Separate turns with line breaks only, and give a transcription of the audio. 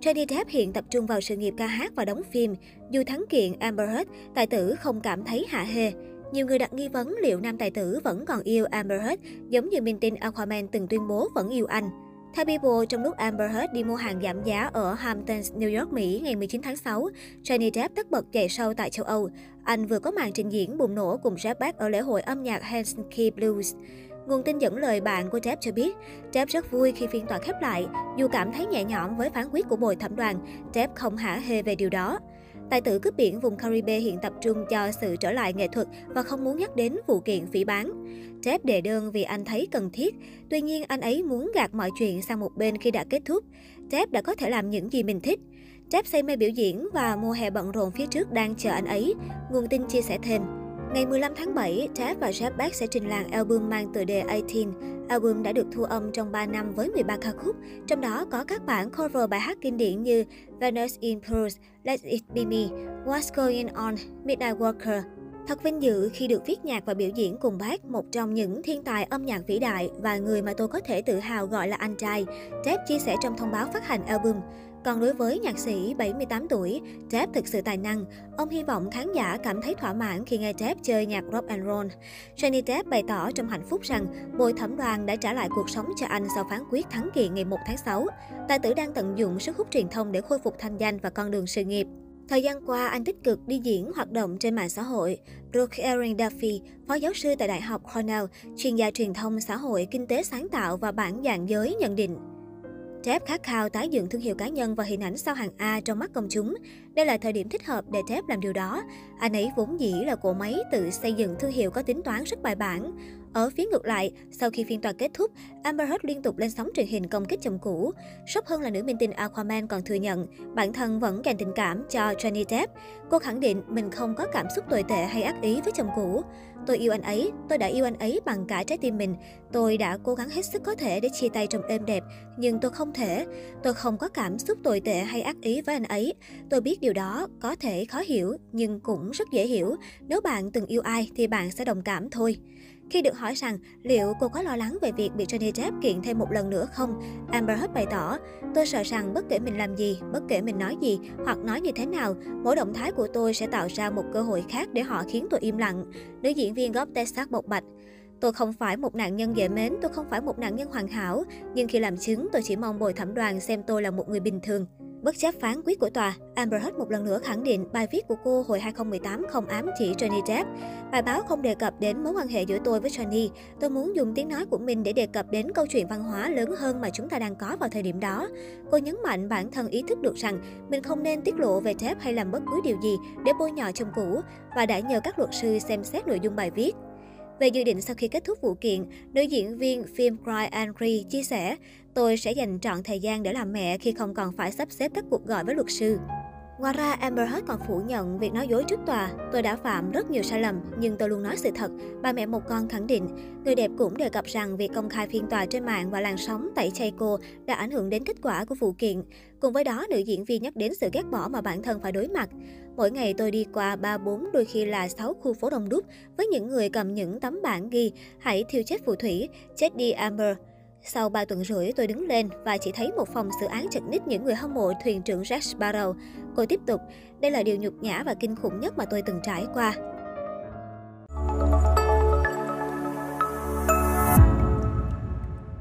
Johnny Depp hiện tập trung vào sự nghiệp ca hát và đóng phim. Dù thắng kiện Amber Heard, tài tử không cảm thấy hạ hê. Nhiều người đặt nghi vấn liệu nam tài tử vẫn còn yêu Amber Heard, giống như minh tinh Aquaman từng tuyên bố vẫn yêu anh. Theo People, trong lúc Amber Heard đi mua hàng giảm giá ở Hamptons, New York, Mỹ ngày 19 tháng 6, Johnny Depp tất bật chạy sâu tại châu Âu. Anh vừa có màn trình diễn bùng nổ cùng Jeff Beck ở lễ hội âm nhạc Helsinki Blues. Nguồn tin dẫn lời bạn của Depp cho biết, Depp rất vui khi phiên tòa khép lại, dù cảm thấy nhẹ nhõm với phán quyết của bồi thẩm đoàn, Depp không hả hê về điều đó. Tài tử cướp biển vùng Caribe hiện tập trung cho sự trở lại nghệ thuật và không muốn nhắc đến vụ kiện phỉ bán. Jeff đề đơn vì anh thấy cần thiết, tuy nhiên anh ấy muốn gạt mọi chuyện sang một bên khi đã kết thúc. Jeff đã có thể làm những gì mình thích. Jeff say mê biểu diễn và mùa hè bận rộn phía trước đang chờ anh ấy. Nguồn tin chia sẻ thêm. Ngày 15 tháng 7, Depp và Jeff Beck sẽ trình làng album mang tựa đề 18. Album đã được thu âm trong 3 năm với 13 ca khúc, trong đó có các bản cover bài hát kinh điển như Venus in Pearls, Let It Be Me, What's Going On, Midnight Walker. Thật vinh dự khi được viết nhạc và biểu diễn cùng bác, một trong những thiên tài âm nhạc vĩ đại và người mà tôi có thể tự hào gọi là anh trai. Depp chia sẻ trong thông báo phát hành album. Còn đối với nhạc sĩ 78 tuổi, Jeff thực sự tài năng. Ông hy vọng khán giả cảm thấy thỏa mãn khi nghe Jeff chơi nhạc rock and roll. Johnny Jeff bày tỏ trong hạnh phúc rằng bồi thẩm đoàn đã trả lại cuộc sống cho anh sau phán quyết thắng kiện ngày 1 tháng 6. Tài tử đang tận dụng sức hút truyền thông để khôi phục thanh danh và con đường sự nghiệp. Thời gian qua, anh tích cực đi diễn hoạt động trên mạng xã hội. Brooke Erin Duffy, phó giáo sư tại Đại học Cornell, chuyên gia truyền thông xã hội, kinh tế sáng tạo và bản dạng giới nhận định. Thép khát khao tái dựng thương hiệu cá nhân và hình ảnh sao hàng A trong mắt công chúng. Đây là thời điểm thích hợp để Thép làm điều đó. Anh ấy vốn dĩ là cỗ máy tự xây dựng thương hiệu có tính toán rất bài bản. Ở phía ngược lại, sau khi phiên tòa kết thúc, Amber Heard liên tục lên sóng truyền hình công kích chồng cũ. Sốc hơn là nữ minh tinh Aquaman còn thừa nhận bản thân vẫn dành tình cảm cho Johnny Depp. Cô khẳng định mình không có cảm xúc tồi tệ hay ác ý với chồng cũ. Tôi yêu anh ấy, tôi đã yêu anh ấy bằng cả trái tim mình. Tôi đã cố gắng hết sức có thể để chia tay trong êm đẹp, nhưng tôi không thể. Tôi không có cảm xúc tồi tệ hay ác ý với anh ấy. Tôi biết điều đó có thể khó hiểu, nhưng cũng rất dễ hiểu. Nếu bạn từng yêu ai thì bạn sẽ đồng cảm thôi. Khi được hỏi rằng liệu cô có lo lắng về việc bị Johnny Depp kiện thêm một lần nữa không, Amber Heard bày tỏ, tôi sợ rằng bất kể mình làm gì, bất kể mình nói gì hoặc nói như thế nào, mỗi động thái của tôi sẽ tạo ra một cơ hội khác để họ khiến tôi im lặng. Nữ diễn viên gốc Texas bộc bạch. Tôi không phải một nạn nhân dễ mến, tôi không phải một nạn nhân hoàn hảo, nhưng khi làm chứng tôi chỉ mong bồi thẩm đoàn xem tôi là một người bình thường. Bất chấp phán quyết của tòa, Amber Heard một lần nữa khẳng định bài viết của cô hồi 2018 không ám chỉ Johnny Depp. Bài báo không đề cập đến mối quan hệ giữa tôi với Johnny. Tôi muốn dùng tiếng nói của mình để đề cập đến câu chuyện văn hóa lớn hơn mà chúng ta đang có vào thời điểm đó. Cô nhấn mạnh bản thân ý thức được rằng mình không nên tiết lộ về Depp hay làm bất cứ điều gì để bôi nhọ chồng cũ và đã nhờ các luật sư xem xét nội dung bài viết. Về dự định sau khi kết thúc vụ kiện, nữ diễn viên phim Cry Angry chia sẻ, tôi sẽ dành trọn thời gian để làm mẹ khi không còn phải sắp xếp các cuộc gọi với luật sư. Ngoài ra, Amber Heard còn phủ nhận việc nói dối trước tòa. Tôi đã phạm rất nhiều sai lầm, nhưng tôi luôn nói sự thật. Bà mẹ một con khẳng định. Người đẹp cũng đề cập rằng việc công khai phiên tòa trên mạng và làn sóng tẩy chay cô đã ảnh hưởng đến kết quả của vụ kiện. Cùng với đó, nữ diễn viên nhắc đến sự ghét bỏ mà bản thân phải đối mặt. Mỗi ngày tôi đi qua 3, 4, đôi khi là 6 khu phố đông đúc với những người cầm những tấm bảng ghi Hãy thiêu chết phù thủy, chết đi Amber. Sau 3 tuần rưỡi, tôi đứng lên và chỉ thấy một phòng xử án chật ních những người hâm mộ thuyền trưởng Jack Sparrow. Cô tiếp tục, đây là điều nhục nhã và kinh khủng nhất mà tôi từng trải qua.